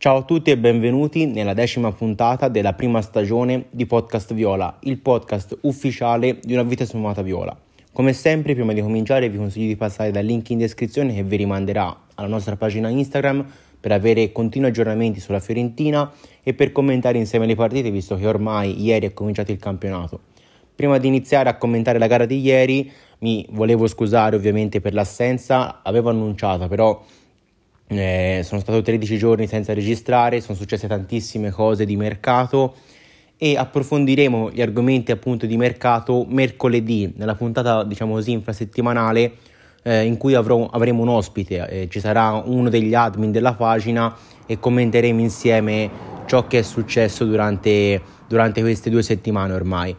Ciao a tutti e benvenuti nella decima puntata della prima stagione di Podcast Viola, il podcast ufficiale di una vita sfumata viola. Come sempre, prima di cominciare vi consiglio di passare dal link in descrizione che vi rimanderà alla nostra pagina Instagram per avere continui aggiornamenti sulla Fiorentina e per commentare insieme le partite, visto che ormai ieri è cominciato il campionato. Prima di iniziare a commentare la gara di ieri, mi volevo scusare ovviamente per l'assenza, avevo annunciato però eh, sono stato 13 giorni senza registrare, sono successe tantissime cose di mercato e approfondiremo gli argomenti appunto di mercato mercoledì nella puntata diciamo così infrasettimanale eh, in cui avrò, avremo un ospite, eh, ci sarà uno degli admin della pagina e commenteremo insieme ciò che è successo durante, durante queste due settimane ormai.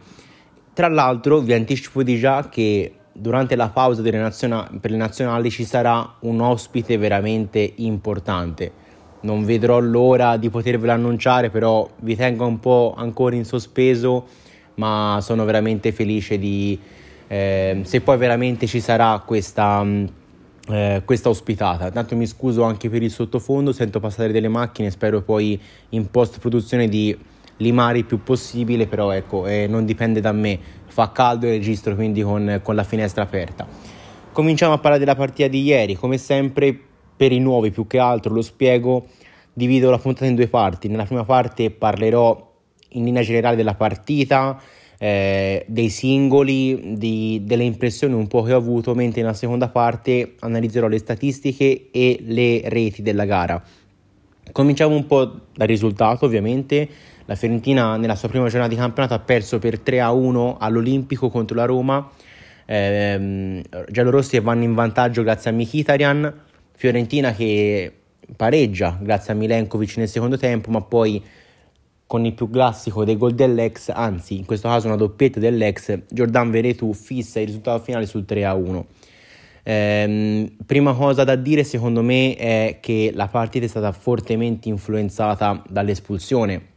Tra l'altro vi anticipo di già che durante la pausa naziona- per le nazionali ci sarà un ospite veramente importante. Non vedrò l'ora di potervelo annunciare, però vi tengo un po' ancora in sospeso, ma sono veramente felice di eh, se poi veramente ci sarà questa, eh, questa ospitata. Tanto mi scuso anche per il sottofondo, sento passare delle macchine, spero poi in post produzione di limare il più possibile, però ecco, eh, non dipende da me, fa caldo e registro quindi con, con la finestra aperta. Cominciamo a parlare della partita di ieri, come sempre per i nuovi più che altro lo spiego, divido la puntata in due parti, nella prima parte parlerò in linea generale della partita, eh, dei singoli, di, delle impressioni un po' che ho avuto, mentre nella seconda parte analizzerò le statistiche e le reti della gara. Cominciamo un po' dal risultato ovviamente, la Fiorentina nella sua prima giornata di campionato ha perso per 3-1 all'Olimpico contro la Roma. Eh, giallorossi vanno in vantaggio grazie a Mkhitaryan. Fiorentina che pareggia grazie a Milenkovic nel secondo tempo, ma poi con il più classico dei gol dell'ex, anzi in questo caso una doppietta dell'ex, Jordan Veretu fissa il risultato finale sul 3-1. Eh, prima cosa da dire secondo me è che la partita è stata fortemente influenzata dall'espulsione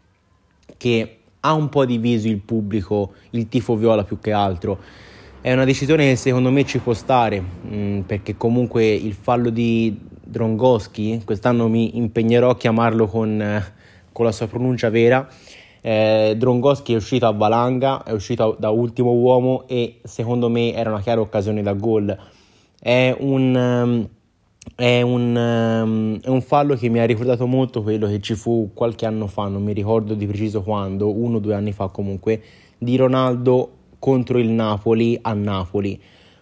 che ha un po' diviso il pubblico, il tifo viola più che altro. È una decisione che secondo me ci può stare, mh, mm, perché comunque il fallo di Drongoschi, quest'anno mi impegnerò a chiamarlo con, eh, con la sua pronuncia vera, eh, Drongoschi è uscito a valanga, è uscito da ultimo uomo e secondo me era una chiara occasione da gol. È un... Um, è un, um, è un, fallo che mi ha ricordato molto quello che ci fu qualche anno fa, non mi ricordo di preciso quando, uno o due anni fa comunque, di Ronaldo contro il Napoli a Napoli,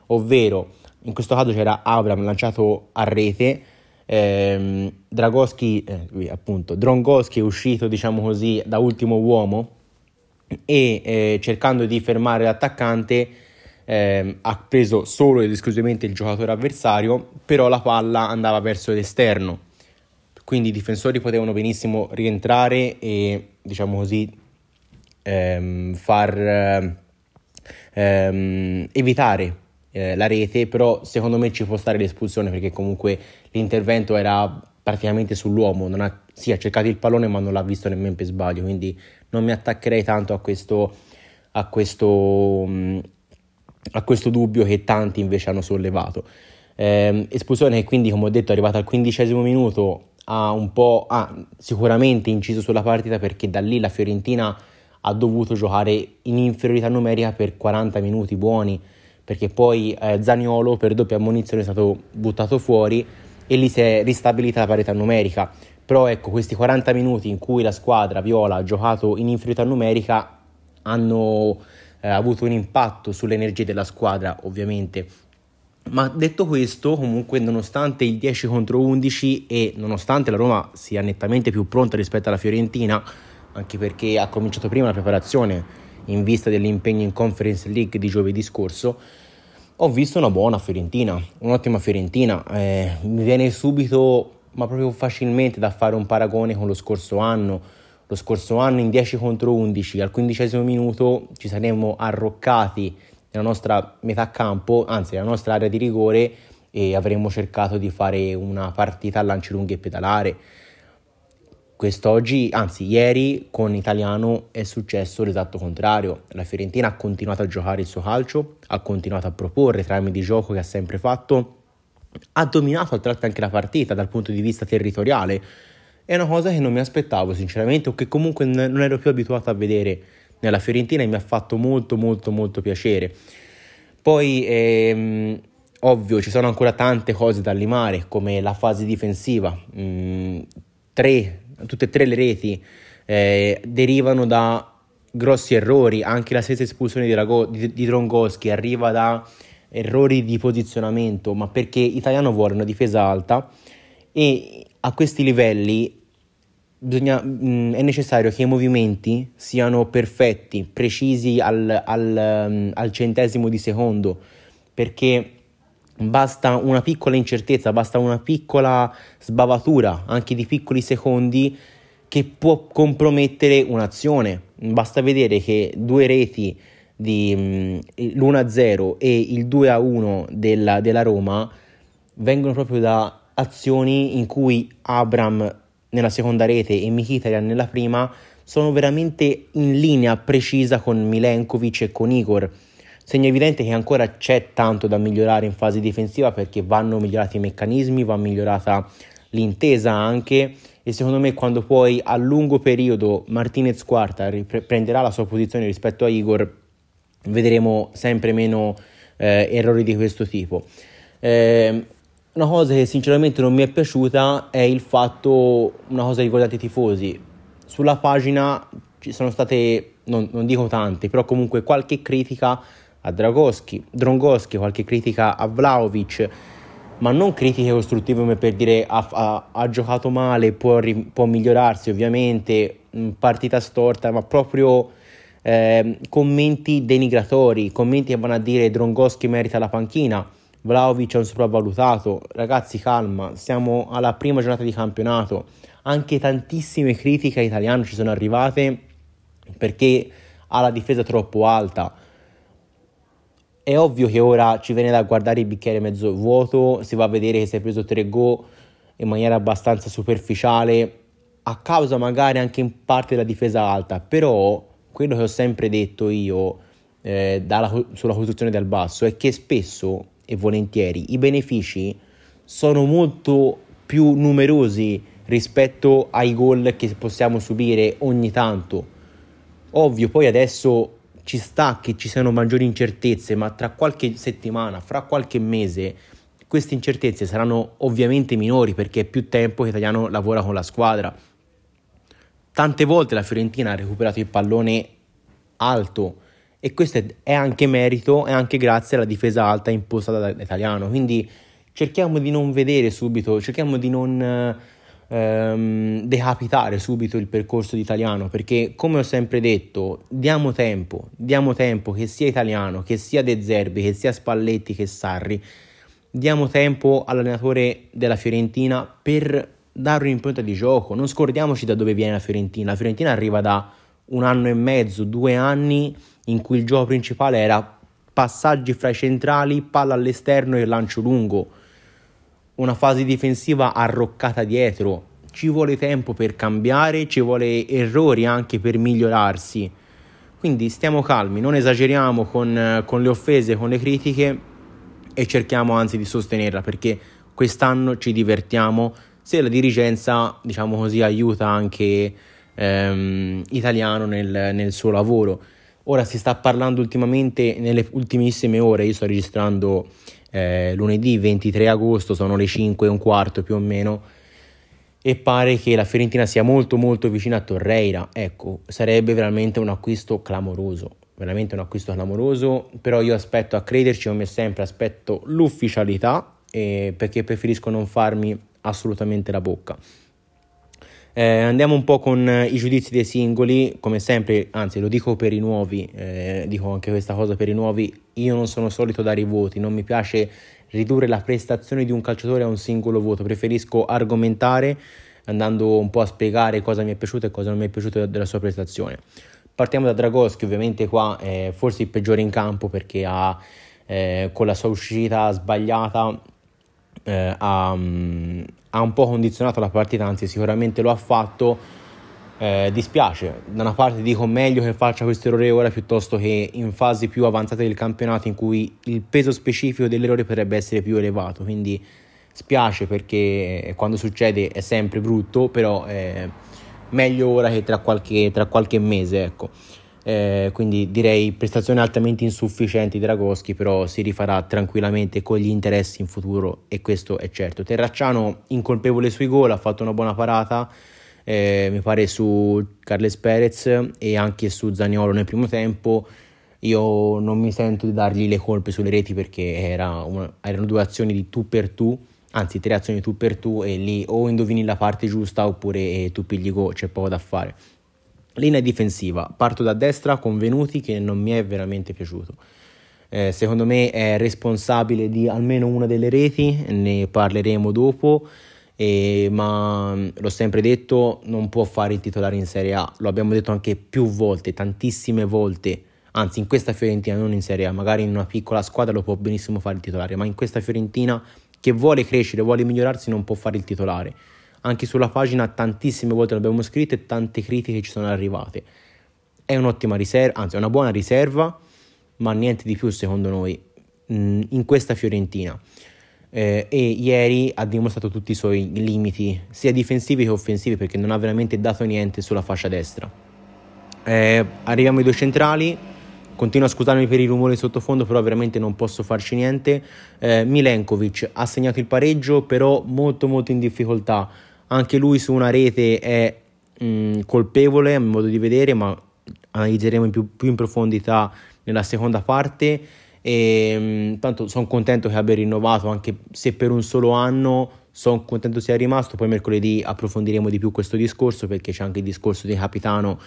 ovvero in questo caso c'era Abram lanciato a rete, ehm, Dragoschi, eh, appunto, Drongoschi è uscito diciamo così da ultimo uomo e eh, cercando di fermare l'attaccante eh, ha preso solo ed esclusivamente il giocatore avversario, però la palla andava verso l'esterno, quindi i difensori potevano benissimo rientrare e diciamo così ehm, far ehm, evitare eh, la rete, però secondo me ci può stare l'espulsione perché comunque l'intervento era praticamente sull'uomo, non ha, sì, ha cercato il pallone ma non l'ha visto nemmeno per sbaglio, quindi non mi attaccherei tanto a questo, a questo mh, a questo dubbio che tanti invece hanno sollevato. Eh, espulsione che quindi, come ho detto, è arrivata al quindicesimo minuto, ha un po' ha sicuramente inciso sulla partita perché da lì la Fiorentina ha dovuto giocare in inferiorità numerica per 40 minuti buoni, perché poi eh, Zaniolo per doppia ammonizione è stato buttato fuori e lì si è ristabilita la parità numerica. Però ecco, questi 40 minuti in cui la squadra viola ha giocato in inferiorità numerica hanno eh, avuto un impatto sull'energia della squadra, ovviamente. Ma detto questo, comunque, nonostante il 10 contro 11 e nonostante la Roma sia nettamente più pronta rispetto alla Fiorentina, anche perché ha cominciato prima la preparazione in vista dell'impegno in Conference League di giovedì scorso, ho visto una buona Fiorentina, un'ottima Fiorentina. Eh, mi viene subito, ma proprio facilmente, da fare un paragone con lo scorso anno lo scorso anno in 10 contro 11 al quindicesimo minuto ci saremmo arroccati nella nostra metà campo, anzi nella nostra area di rigore e avremmo cercato di fare una partita a lanci lunghi e pedalare. Quest'oggi, anzi ieri con Italiano è successo l'esatto contrario. La Fiorentina ha continuato a giocare il suo calcio, ha continuato a proporre trame di gioco che ha sempre fatto, ha dominato a tratti anche la partita dal punto di vista territoriale è una cosa che non mi aspettavo sinceramente o che comunque non ero più abituato a vedere nella Fiorentina e mi ha fatto molto molto molto piacere. Poi ehm, ovvio ci sono ancora tante cose da limare come la fase difensiva, mm, tre, tutte e tre le reti eh, derivano da grossi errori, anche la stessa espulsione di, Rago- di, di Drongoschi arriva da errori di posizionamento, ma perché Italiano vuole una difesa alta e a questi livelli bisogna, mh, mm, è necessario che i movimenti siano perfetti, precisi al, al, um, al centesimo di secondo, perché basta una piccola incertezza, basta una piccola sbavatura, anche di piccoli secondi, che può compromettere un'azione. Basta vedere che due reti di mm, l'1-0 e il 2-1 della, della Roma vengono proprio da azioni in cui Abram nella seconda rete e Mkhitaryan nella prima sono veramente in linea precisa con Milenkovic e con Igor. Segno evidente che ancora c'è tanto da migliorare in fase difensiva perché vanno migliorati i meccanismi, va migliorata l'intesa anche e secondo me quando poi a lungo periodo Martinez Quarta riprenderà la sua posizione rispetto a Igor vedremo sempre meno eh, errori di questo tipo. Eh, una cosa che sinceramente non mi è piaciuta è il fatto, una cosa riguardante i tifosi, sulla pagina ci sono state, non, non dico tante, però comunque qualche critica a Dragoschi, Drongoschi, qualche critica a Vlaovic, ma non critiche costruttive come per dire ha, ha, ha giocato male, può, può, migliorarsi ovviamente, partita storta, ma proprio eh, commenti denigratori, commenti che vanno a dire Drongoschi merita la panchina Vlaovic è un sopravvalutato, ragazzi calma, siamo alla prima giornata di campionato, anche tantissime critiche italiane ci sono arrivate perché ha la difesa troppo alta. È ovvio che ora ci viene da guardare il bicchiere mezzo vuoto, si va a vedere che si è preso 3 go in maniera abbastanza superficiale, a causa magari anche in parte della difesa alta, però quello che ho sempre detto io eh, dalla, sulla costruzione del basso è che spesso e volentieri i benefici sono molto più numerosi rispetto ai gol che possiamo subire ogni tanto. Ovvio, poi adesso ci sta che ci siano maggiori incertezze, ma tra qualche settimana, fra qualche mese, queste incertezze saranno ovviamente minori perché è più tempo che Italiano lavora con la squadra. Tante volte la Fiorentina ha recuperato il pallone alto e questo è anche merito e anche grazie alla difesa alta imposta dall'italiano. Quindi cerchiamo di non vedere subito, cerchiamo di non ehm, decapitare subito il percorso di italiano perché come ho sempre detto diamo tempo, diamo tempo che sia italiano, che sia De Zerbi, che sia Spalletti, che Sarri, diamo tempo all'allenatore della Fiorentina per dare un'impronta di gioco. Non scordiamoci da dove viene la Fiorentina. La Fiorentina arriva da un anno e mezzo, due anni in cui il gioco principale era passaggi fra i centrali, palla all'esterno e lancio lungo. Una fase difensiva arroccata dietro. Ci vuole tempo per cambiare, ci vuole errori anche per migliorarsi. Quindi stiamo calmi, non esageriamo con, con le offese, con le critiche e cerchiamo anzi di sostenerla perché quest'anno ci divertiamo se la dirigenza, diciamo così, aiuta anche ehm, italiano nel, nel suo lavoro. Ora si sta parlando ultimamente, nelle ultimissime ore, io sto registrando eh, lunedì 23 agosto, sono le 5 e un quarto più o meno, e pare che la Fiorentina sia molto molto vicina a Torreira. Ecco, sarebbe veramente un acquisto clamoroso, veramente un acquisto clamoroso, però io aspetto a crederci come sempre, aspetto l'ufficialità eh, perché preferisco non farmi assolutamente la bocca. Eh, andiamo un po' con eh, i giudizi dei singoli, come sempre, anzi lo dico per i nuovi, eh, dico anche questa cosa per i nuovi, io non sono solito dare i voti, non mi piace ridurre la prestazione di un calciatore a un singolo voto, preferisco argomentare andando un po' a spiegare cosa mi è piaciuto e cosa non mi è piaciuto della sua prestazione. Partiamo da Dragoschi, ovviamente qua è forse il peggiore in campo perché ha, eh, con la sua uscita sbagliata eh, ha, ha un po' condizionato la partita, anzi sicuramente lo ha fatto. Eh, dispiace, da una parte dico meglio che faccia questo errore ora piuttosto che in fasi più avanzate del campionato in cui il peso specifico dell'errore potrebbe essere più elevato, quindi spiace perché quando succede è sempre brutto, però è meglio ora che tra qualche, tra qualche mese, ecco. Eh, quindi direi prestazioni altamente insufficienti di Dragoschi, però si rifarà tranquillamente con gli interessi in futuro e questo è certo. Terracciano incolpevole sui gol, ha fatto una buona parata, eh, mi pare su Carles Perez e anche su Zaniolo nel primo tempo. Io non mi sento di dargli le colpe sulle reti perché era una, erano due azioni di tu per tu, anzi tre azioni tu per tu e lì o indovini la parte giusta oppure eh, tu pigli go, c'è poco da fare. Linea difensiva, parto da destra con Venuti che non mi è veramente piaciuto. Eh, secondo me è responsabile di almeno una delle reti, ne parleremo dopo, eh, ma l'ho sempre detto, non può fare il titolare in Serie A, lo abbiamo detto anche più volte, tantissime volte, anzi in questa Fiorentina, non in Serie A, magari in una piccola squadra lo può benissimo fare il titolare, ma in questa Fiorentina che vuole crescere, vuole migliorarsi, non può fare il titolare anche sulla pagina tantissime volte l'abbiamo scritto e tante critiche ci sono arrivate. È un'ottima riserva, anzi è una buona riserva, ma niente di più secondo noi mm, in questa Fiorentina. Eh, e ieri ha dimostrato tutti i suoi limiti, sia difensivi che offensivi, perché non ha veramente dato niente sulla fascia destra. Eh, arriviamo ai due centrali. Continuo a scusarmi per i rumori sottofondo, però veramente non posso farci niente. Eh, Milenkovic ha segnato il pareggio, però molto molto in difficoltà anche lui su una rete è mh, mm, colpevole a mio modo di vedere, ma analizzeremo in più, più in profondità nella seconda parte. E mh, mm, tanto sono contento che abbia rinnovato, anche se per un solo anno sono contento sia rimasto. Poi mercoledì approfondiremo di più questo discorso perché c'è anche il discorso di capitano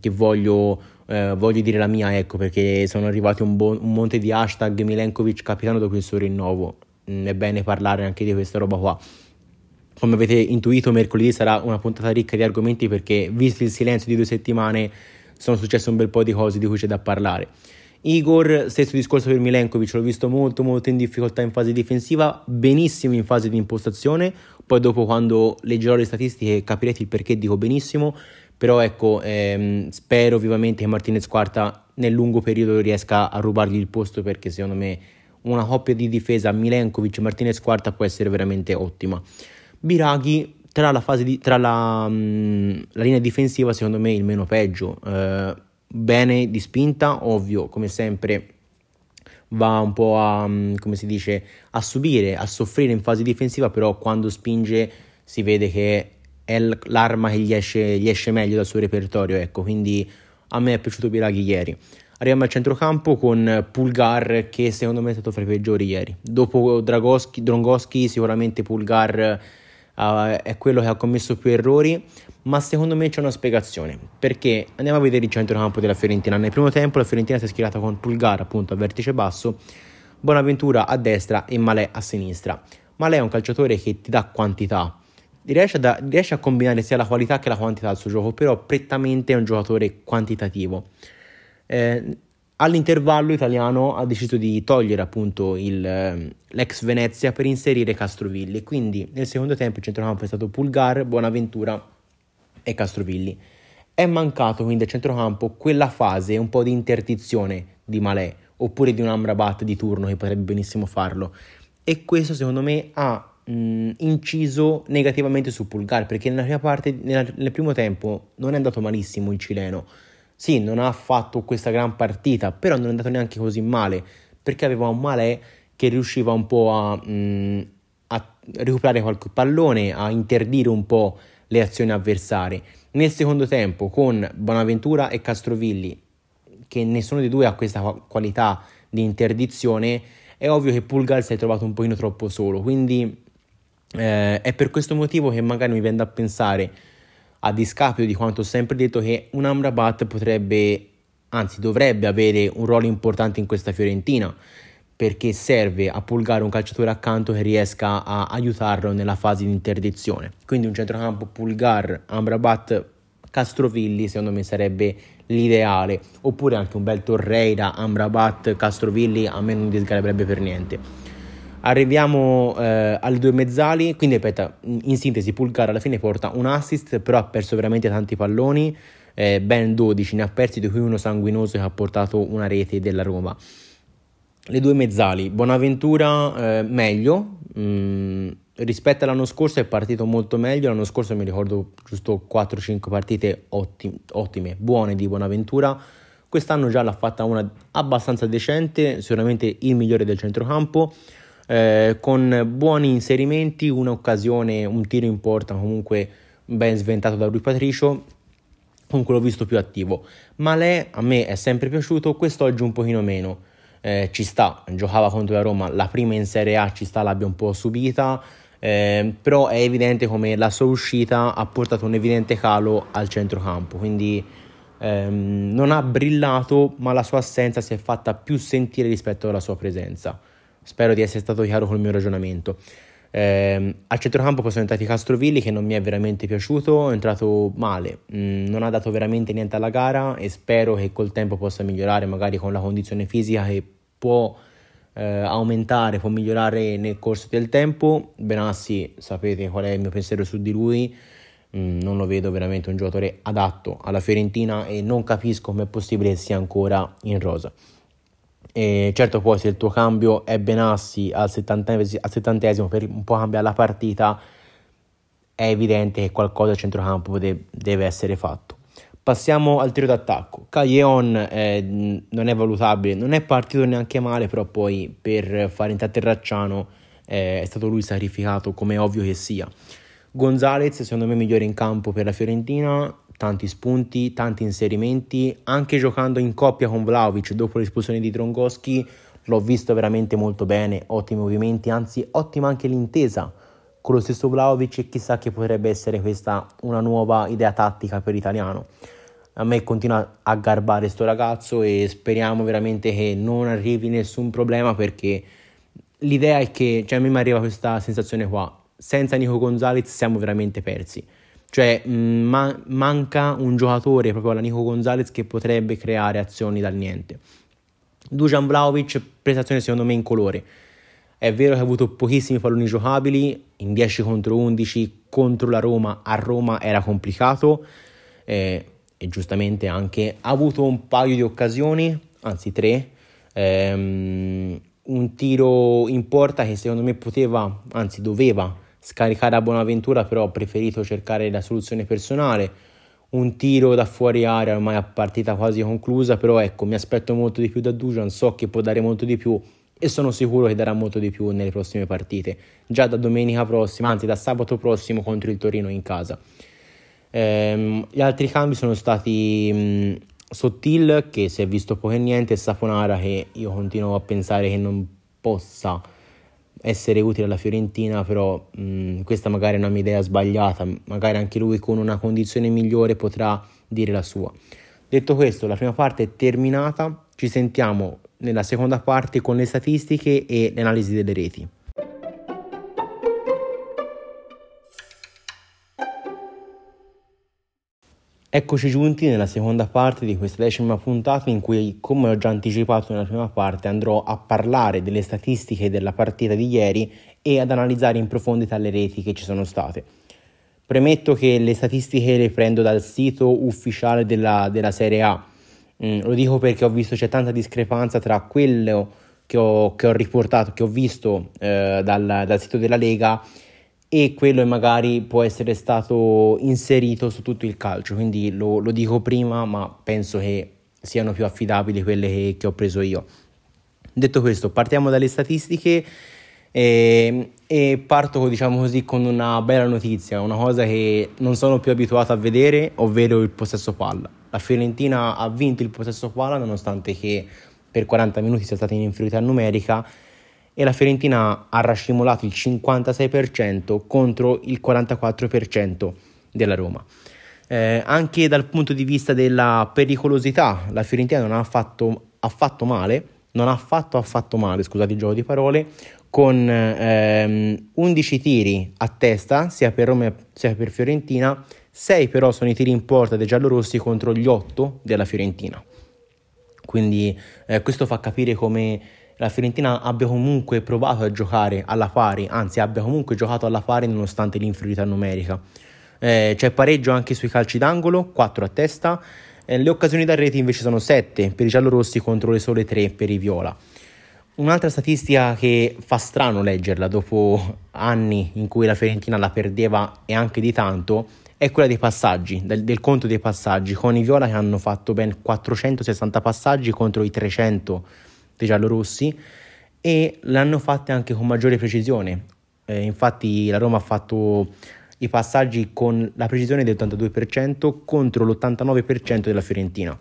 che voglio, eh, voglio dire la mia, ecco, perché sono arrivati un, bo- un monte di hashtag Milenkovic capitano dopo il suo rinnovo. Mm, è bene parlare anche di questa roba qua. Come avete intuito, mercoledì sarà una puntata ricca di argomenti perché, visto il silenzio di due settimane, sono successe un bel po' di cose di cui c'è da parlare. Igor, stesso discorso per Milenkovic, l'ho visto molto molto in difficoltà in fase difensiva, benissimo in fase di impostazione, poi dopo quando leggerò le statistiche capirete il perché dico benissimo, però ecco, ehm, spero vivamente che Martinez Quarta nel lungo periodo riesca a rubargli il posto perché secondo me una coppia di difesa Milenkovic-Martinez Quarta può essere veramente ottima. Biraghi tra la, di, tra la, mh, mm, la linea difensiva secondo me il meno peggio, eh, bene di spinta, ovvio come sempre va un po' a, mm, come si dice, a subire, a soffrire in fase difensiva, però quando spinge si vede che è l'arma che gli esce, gli esce meglio dal suo repertorio, ecco, quindi a me è piaciuto Biraghi ieri. Arriviamo al centrocampo con Pulgar che secondo me è stato fra i peggiori ieri. Dopo Dragoschi, Drongoschi sicuramente Pulgar uh, è quello che ha commesso più errori, ma secondo me c'è una spiegazione, perché andiamo a vedere il centrocampo della Fiorentina. Nel primo tempo la Fiorentina si è schierata con Pulgar appunto a vertice basso, Bonaventura a destra e Malè a sinistra. Malè è un calciatore che ti dà quantità, riesce a, riesce a combinare sia la qualità che la quantità del suo gioco, però prettamente è un giocatore quantitativo. Eh, all'intervallo italiano ha deciso di togliere appunto il, ehm, l'ex Venezia per inserire Castrovilli. Quindi nel secondo tempo il centrocampo è stato Pulgar, Bonaventura e Castrovilli. È mancato quindi al centrocampo quella fase un po' di interdizione di Malè oppure di un Amrabat di turno che potrebbe benissimo farlo. E questo secondo me ha mh, inciso negativamente su Pulgar perché nella prima parte nella, nel primo tempo non è andato malissimo il cileno sì, non ha fatto questa gran partita, però non è andato neanche così male, perché aveva un male che riusciva un po' a, mh, mm, a recuperare qualche pallone, a interdire un po' le azioni avversarie. Nel secondo tempo, con Bonaventura e Castrovilli, che nessuno dei due ha questa qualità di interdizione, è ovvio che Pulgar si è trovato un pochino troppo solo. Quindi eh, è per questo motivo che magari mi viene da pensare a discapito di quanto ho sempre detto che un Amrabat potrebbe, anzi dovrebbe avere un ruolo importante in questa Fiorentina perché serve a pulgare un calciatore accanto che riesca a aiutarlo nella fase di interdizione. Quindi un centrocampo Pulgar, Amrabat, Castrovilli secondo me sarebbe l'ideale, oppure anche un bel Torreira, Amrabat, Castrovilli a me non disgarerebbe per niente. Arriviamo eh, alle due mezzali, quindi aspetta, in sintesi Pulgar alla fine porta un assist, però ha perso veramente tanti palloni, eh, ben 12 ne ha persi, di cui uno sanguinoso che ha portato una rete della Roma. le due mezzali, Bonaventura eh, meglio, mh, mm, rispetto all'anno scorso è partito molto meglio, l'anno scorso mi ricordo giusto 4-5 partite ottime, ottime, buone di Bonaventura, quest'anno già l'ha fatta una abbastanza decente, sicuramente il migliore del centrocampo, eh, con buoni inserimenti, un'occasione, un tiro in porta comunque ben sventato da lui Patricio, comunque l'ho visto più attivo, ma lei a me è sempre piaciuto, quest'oggi un pochino meno, eh, ci sta, giocava contro la Roma, la prima in Serie A ci sta, l'abbia un po' subita, eh, però è evidente come la sua uscita ha portato un evidente calo al centrocampo, quindi ehm, non ha brillato, ma la sua assenza si è fatta più sentire rispetto alla sua presenza. Spero di essere stato chiaro col mio ragionamento. Eh, al centrocampo poi sono entrati Castrovilli che non mi è veramente piaciuto, è entrato male, mm, non ha dato veramente niente alla gara e spero che col tempo possa migliorare, magari con la condizione fisica che può eh, aumentare, può migliorare nel corso del tempo. Benassi, sapete qual è il mio pensiero su di lui, mm, non lo vedo veramente un giocatore adatto alla Fiorentina e non capisco come è possibile che sia ancora in rosa. E certo poi se il tuo cambio è Benassi al settantesimo, al settantesimo per un po' cambiare la partita, è evidente che qualcosa al centrocampo de- deve essere fatto. Passiamo al tiro d'attacco. Caglion eh, non è valutabile, non è partito neanche male, però poi per fare entrare Terracciano eh, è stato lui sacrificato, come ovvio che sia. Gonzalez, secondo me, migliore in campo per la Fiorentina, tanti spunti, tanti inserimenti, anche giocando in coppia con Vlaovic dopo l'espulsione di Drongoschi, l'ho visto veramente molto bene, ottimi movimenti, anzi ottima anche l'intesa con lo stesso Vlaovic e chissà che potrebbe essere questa una nuova idea tattica per l'italiano. A me continua a garbare sto ragazzo e speriamo veramente che non arrivi nessun problema perché l'idea è che, cioè a me mi arriva questa sensazione qua, senza Nico Gonzalez siamo veramente persi. Cioè mm, ma- manca un giocatore proprio alla Nico Gonzalez che potrebbe creare azioni dal niente. Dujan Vlaovic, prestazione secondo me in colore. È vero che ha avuto pochissimi palloni giocabili, in 10 contro 11 contro la Roma, a Roma era complicato. Eh, e giustamente anche ha avuto un paio di occasioni, anzi tre, ehm, un tiro in porta che secondo me poteva, anzi doveva scaricare a Bonaventura, però ha preferito cercare la soluzione personale. Un tiro da fuori area ormai a partita quasi conclusa, però ecco, mi aspetto molto di più da Dujan, so che può dare molto di più e sono sicuro che darà molto di più nelle prossime partite, già da domenica prossima, anzi da sabato prossimo contro il Torino in casa. Ehm, gli altri cambi sono stati mh, Sottil che si è visto poco e niente e Saponara che io continuo a pensare che non possa essere utile alla Fiorentina, però mh, questa magari è una mia idea sbagliata, magari anche lui con una condizione migliore potrà dire la sua. Detto questo, la prima parte è terminata, ci sentiamo nella seconda parte con le statistiche e l'analisi delle reti. Eccoci giunti nella seconda parte di questa decima puntata in cui, come ho già anticipato nella prima parte, andrò a parlare delle statistiche della partita di ieri e ad analizzare in profondità le reti che ci sono state. Premetto che le statistiche le prendo dal sito ufficiale della, della Serie A. Mm, lo dico perché ho visto c'è tanta discrepanza tra quello che ho, che ho riportato, che ho visto eh, dal, dal sito della Lega e quello magari può essere stato inserito su tutto il calcio, quindi lo, lo dico prima, ma penso che siano più affidabili quelle che, che ho preso io. Detto questo, partiamo dalle statistiche e, e, parto diciamo così con una bella notizia, una cosa che non sono più abituato a vedere, ovvero il possesso palla. La Fiorentina ha vinto il possesso palla nonostante che per 40 minuti sia stata in inferiorità numerica e la Fiorentina ha rascimolato il 56% contro il 44% della Roma. Eh, anche dal punto di vista della pericolosità, la Fiorentina non ha fatto affatto male, non ha affatto affatto male, scusate il gioco di parole, con ehm, 11 tiri a testa sia per Roma sia per Fiorentina, 6 però sono i tiri in porta dei giallorossi contro gli 8 della Fiorentina. Quindi eh, questo fa capire come la Fiorentina abbia comunque provato a giocare alla pari, anzi abbia comunque giocato alla pari nonostante l'inferiorità numerica. Eh, c'è pareggio anche sui calci d'angolo, 4 a testa, eh, le occasioni da rete invece sono 7 per i giallorossi contro le sole 3 per i viola. Un'altra statistica che fa strano leggerla dopo anni in cui la Fiorentina la perdeva e anche di tanto è quella dei passaggi, del, del, conto dei passaggi, con i Viola che hanno fatto ben 460 passaggi contro i 300 dei giallorossi e l'hanno fatte anche con maggiore precisione. Eh, infatti la Roma ha fatto i passaggi con la precisione del 82% contro l'89% della Fiorentina.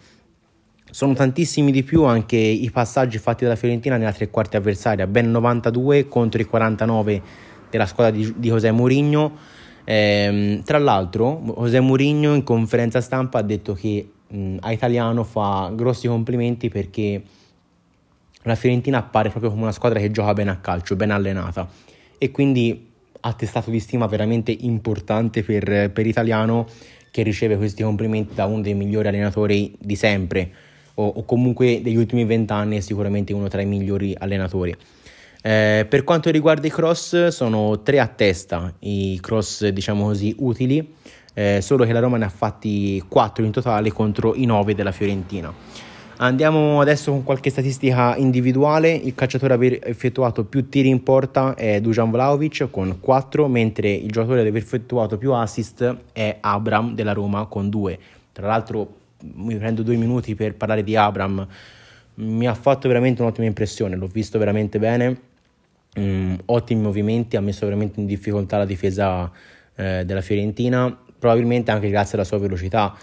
Sono tantissimi di più anche i passaggi fatti dalla Fiorentina nella tre quarti avversaria, ben 92 contro i 49 della squadra di, di José Mourinho. Eh, tra l'altro, José Mourinho in conferenza stampa ha detto che mh, a Italiano fa grossi complimenti perché la Fiorentina appare proprio come una squadra che gioca bene a calcio, ben allenata e quindi attestato di stima veramente importante per, per Italiano che riceve questi complimenti da uno dei migliori allenatori di sempre o, o comunque degli ultimi vent'anni è sicuramente uno tra i migliori allenatori. Eh, per quanto riguarda i cross, sono tre a testa i cross, diciamo così, utili, eh, solo che la Roma ne ha fatti quattro in totale contro i nove della Fiorentina. Andiamo adesso con qualche statistica individuale. Il calciatore ad aver effettuato più tiri in porta è Dujan Vlaovic con 4, mentre il giocatore ad aver effettuato più assist è Abram della Roma con 2. Tra l'altro mi prendo due minuti per parlare di Abram, mi ha fatto veramente un'ottima impressione, l'ho visto veramente bene, mm, ottimi movimenti, ha messo veramente in difficoltà la difesa eh, della Fiorentina, probabilmente anche grazie alla sua velocità.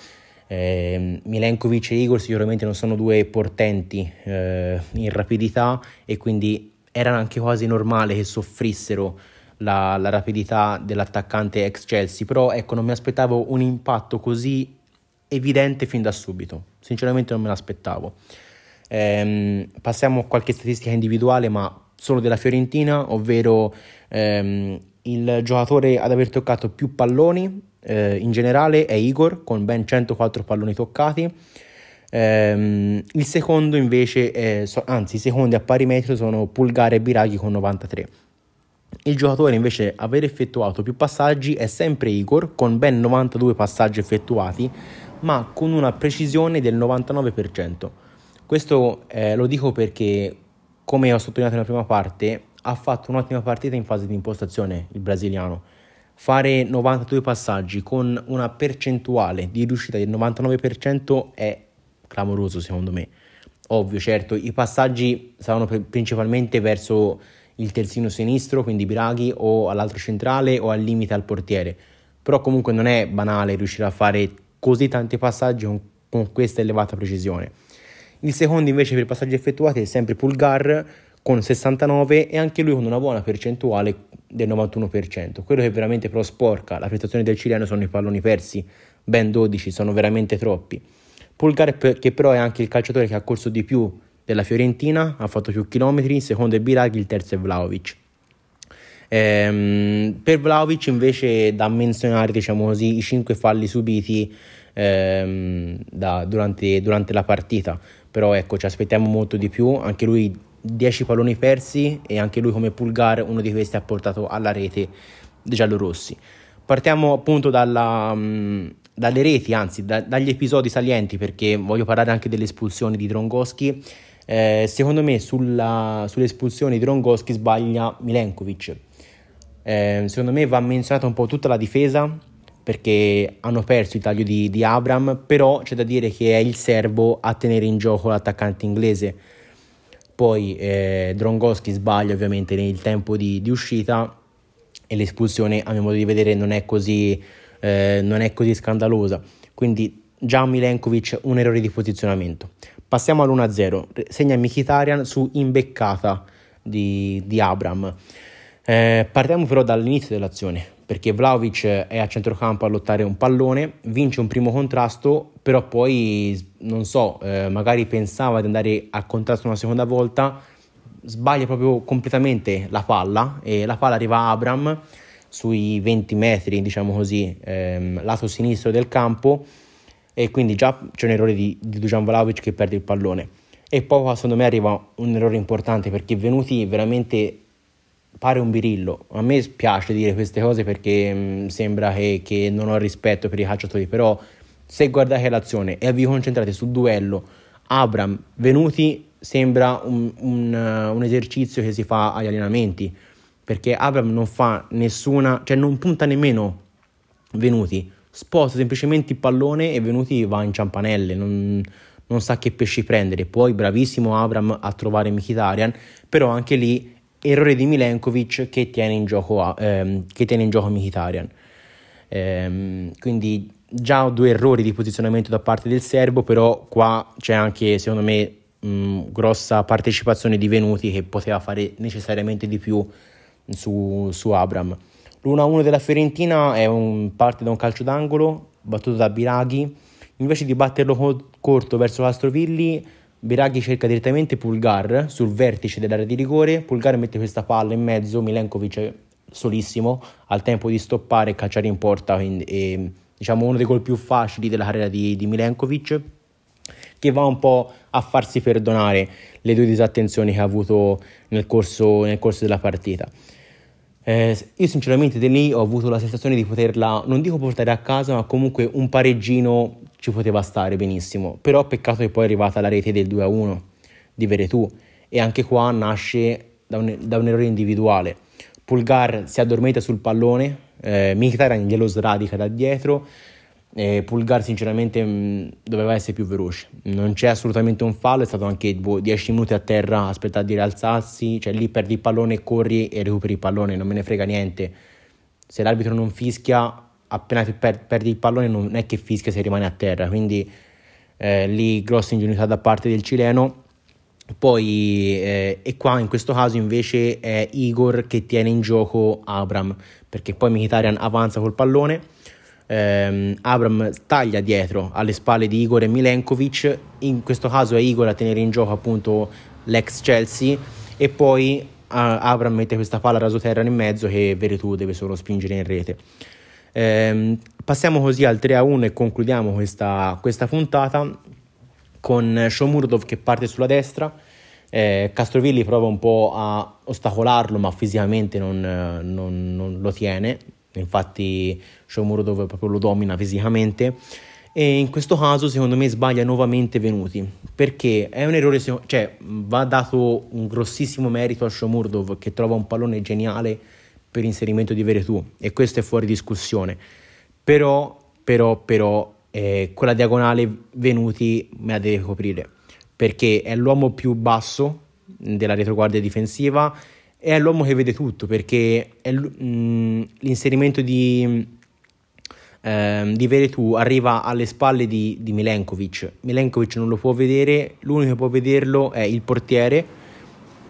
Eh, Milenkovic e Igor sicuramente non sono due portenti eh, in rapidità e quindi era anche quasi normale che soffrissero la, la rapidità dell'attaccante ex Chelsea, però ecco non mi aspettavo un impatto così evidente fin da subito. Sinceramente non me l'aspettavo. Ehm, passiamo a qualche statistica individuale, ma solo della Fiorentina, ovvero ehm, il giocatore ad aver toccato più palloni eh, in generale è Igor con ben 104 palloni toccati. Ehm, il secondo invece, è, anzi i secondi a pari metro sono Pulgare e Biraghi con 93. Il giocatore invece a aver effettuato più passaggi è sempre Igor con ben 92 passaggi effettuati, ma con una precisione del 99%. Questo eh, lo dico perché, come ho sottolineato nella prima parte, ha fatto un'ottima partita in fase di impostazione il brasiliano. Fare 92 passaggi con una percentuale di riuscita del 99% è clamoroso secondo me. Ovvio, certo, i passaggi saranno principalmente verso il terzino sinistro, quindi Biraghi, o all'altro centrale o al limite al portiere. Però comunque non è banale riuscire a fare così tanti passaggi con, con questa elevata precisione. Il secondo invece per passaggi effettuati è sempre Pulgar con 69 e anche lui con una buona percentuale del 91%. Quello che veramente però sporca la prestazione del cileno sono i palloni persi, ben 12, sono veramente troppi. Pulgar che però è anche il calciatore che ha corso di più della Fiorentina, ha fatto più chilometri, il secondo è Biraghi, il terzo è Vlaovic. Ehm, per Vlaovic invece da menzionare diciamo così, i 5 falli subiti ehm, da, durante, durante, la partita, però ecco ci aspettiamo molto di più, anche lui 10 palloni persi e anche lui come Pulgar uno di questi ha portato alla rete dei giallorossi. Partiamo appunto dalla, mh, dalle reti, anzi da, dagli episodi salienti perché voglio parlare anche delle espulsioni di Drongoschi. Eh, secondo me sulla, sulle espulsioni di Drongoschi sbaglia Milenkovic eh, secondo me va menzionata un po' tutta la difesa perché hanno perso il taglio di, di Abram, però c'è da dire che è il serbo a tenere in gioco l'attaccante inglese. Poi eh, Drongoschi sbaglia ovviamente nel tempo di, di, uscita e l'espulsione a mio modo di vedere non è così, eh, non è così scandalosa. Quindi già Milenkovic un errore di posizionamento. Passiamo all'1-0, segna Mkhitaryan su imbeccata di, di Abram. Eh, partiamo però dall'inizio dell'azione, perché Vlaovic è a centrocampo a lottare un pallone, vince un primo contrasto, però poi, non so, eh, magari pensava di andare a contrasto una seconda volta, sbaglia proprio completamente la palla e la palla arriva a Abram sui 20 metri, diciamo così, ehm, lato sinistro del campo e quindi già c'è un errore di, di Dujan Vlaovic che perde il pallone. E poi secondo me arriva un errore importante perché venuti veramente pare un birillo. A me piace dire queste cose perché mh, mm, sembra che, che, non ho rispetto per i calciatori, però se guardate l'azione e vi concentrate sul duello Abram Venuti sembra un, un, un esercizio che si fa agli allenamenti perché Abram non fa nessuna, cioè non punta nemmeno Venuti, sposta semplicemente il pallone e Venuti va in ciampanelle, non, non sa che pesci prendere. Poi bravissimo Abram a trovare Mkhitaryan, però anche lì errore di Milenkovic che tiene in gioco, ehm, tiene in gioco Mkhitaryan. Ehm, quindi già due errori di posizionamento da parte del serbo, però qua c'è anche secondo me mh, grossa partecipazione di Venuti che poteva fare necessariamente di più su, su Abram. L'1-1 della Fiorentina è un, parte da un calcio d'angolo battuto da Biraghi. Invece di batterlo co- corto verso Castrovilli, Biraghi cerca direttamente Pulgar sul vertice dell'area di rigore. Pulgar mette questa palla in mezzo, Milenkovic solissimo, al tempo di stoppare e cacciare in porta. Quindi, e, diciamo uno dei gol più facili della carriera di, di Milenkovic che va un po' a farsi perdonare le due disattenzioni che ha avuto nel corso, nel corso della partita. Eh, io sinceramente da lì ho avuto la sensazione di poterla, non dico portare a casa, ma comunque un pareggino ci poteva stare benissimo. Però peccato che poi è arrivata la rete del 2-1 di Veretù e anche qua nasce da un, da un errore individuale. Pulgar si addormenta sul pallone, eh, Mkhitaryan glielo sradica da dietro, eh, Pulgar sinceramente mh, mm, doveva essere più veloce, non c'è assolutamente un fallo, è stato anche 10 boh, minuti a terra, aspettare di rialzarsi, cioè lì perdi il pallone, corri e recuperi il pallone, non me ne frega niente. Se l'arbitro non fischia, appena per, perdi il pallone non è che fischia se rimane a terra, quindi eh, lì grossa ingenuità da parte del cileno. Poi, eh, e qua in questo caso invece è Igor che tiene in gioco Abram, perché poi Mkhitaryan avanza col pallone ehm, Abram taglia dietro alle spalle di Igor e Milenkovic, in questo caso è Igor a tenere in gioco appunto l'ex Chelsea e poi uh, Abram mette questa palla rasoterra in mezzo che Veretù deve solo spingere in rete. Ehm, passiamo così al 3-1 e concludiamo questa, questa puntata con Shomurdov che parte sulla destra. Eh, Castrovilli prova un po' a ostacolarlo, ma fisicamente non, non, non lo tiene, infatti Shomuro proprio lo domina fisicamente. E in questo caso secondo me sbaglia nuovamente Venuti. Perché è un errore cioè va dato un grossissimo merito a Shomurdov che trova un pallone geniale per inserimento di Veretù e questo è fuori discussione. Però però però eh, quella diagonale Venuti me la deve coprire. Perché è l'uomo più basso della retroguardia difensiva è l'uomo che vede tutto perché mh, mm, l'inserimento di, eh, di Veretù arriva alle spalle di, di Milenkovic. Milenkovic non lo può vedere, l'unico che può vederlo è il portiere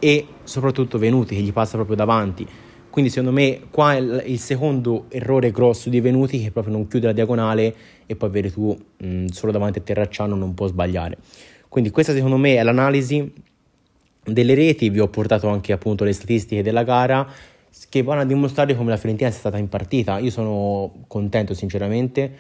e soprattutto Venuti che gli passa proprio davanti. Quindi secondo me qua il, il secondo errore grosso di Venuti che proprio non chiude la diagonale e poi Veretù mh, mm, solo davanti a Terracciano non può sbagliare. Quindi questa secondo me è l'analisi delle reti, vi ho portato anche appunto le statistiche della gara che vanno a dimostrare come la Fiorentina sia stata in partita. Io sono contento sinceramente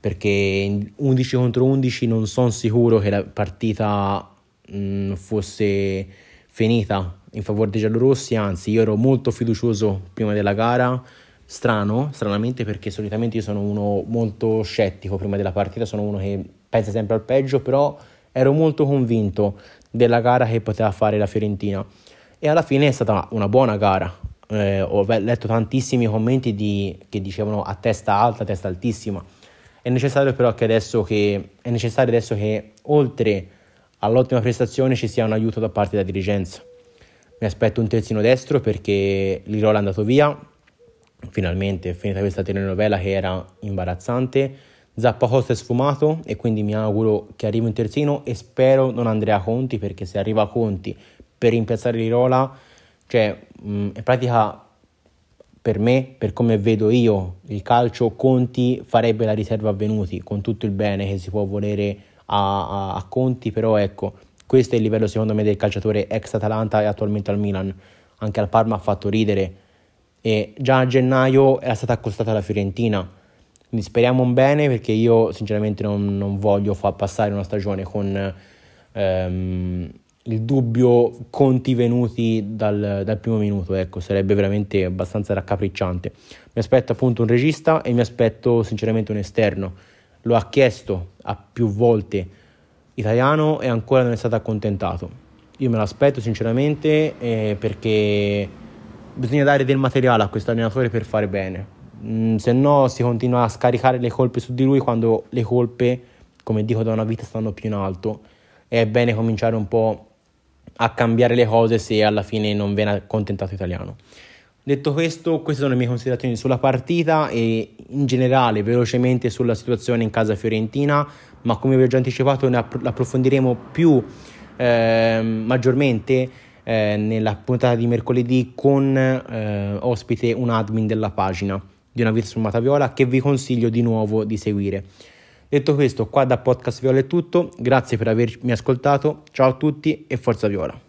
perché in 11 contro 11 non sono sicuro che la partita mh, fosse finita in favore dei giallorossi, anzi io ero molto fiducioso prima della gara, strano, stranamente perché solitamente io sono uno molto scettico prima della partita, sono uno che pensa sempre al peggio, però ero molto convinto della gara che poteva fare la Fiorentina e alla fine è stata una buona gara. Eh, ho letto tantissimi commenti di, che dicevano a testa alta, testa altissima. È necessario però che adesso che, è necessario adesso che oltre all'ottima prestazione ci sia un aiuto da parte della dirigenza. Mi aspetto un terzino destro perché Lirola è andato via, finalmente è finita questa telenovela che era imbarazzante Zappa Costa è sfumato e quindi mi auguro che arrivi un terzino e spero non Andrea Conti perché se arriva Conti per rimpiazzare Lirola, cioè mh, in pratica per me, per come vedo io il calcio, Conti farebbe la riserva a Venuti con tutto il bene che si può volere a, a, a Conti, però ecco, questo è il livello secondo me del calciatore ex Atalanta e attualmente al Milan, anche al Parma ha fatto ridere e già a gennaio era stata accostata la Fiorentina quindi speriamo un bene perché io sinceramente non, non voglio far passare una stagione con ehm, il dubbio conti venuti dal, dal, primo minuto, ecco, sarebbe veramente abbastanza raccapricciante. Mi aspetto appunto un regista e mi aspetto sinceramente un esterno. Lo ha chiesto a più volte italiano e ancora non è stato accontentato. io me l'aspetto sinceramente eh, perché bisogna dare del materiale a questo allenatore per fare bene. Mm, se no si continua a scaricare le colpe su di lui quando le colpe, come dico da una vita, stanno più in alto. È bene cominciare un po' a cambiare le cose se alla fine non viene accontentato italiano. Detto questo, queste sono le mie considerazioni sulla partita e in generale velocemente sulla situazione in casa fiorentina, ma come vi ho già anticipato ne approfondiremo più eh, maggiormente eh, nella puntata di mercoledì con eh, ospite un admin della pagina di una vita sfumata viola che vi consiglio di nuovo di seguire. Detto questo, qua da Podcast Viola è tutto, grazie per avermi ascoltato, ciao a tutti e forza Viola.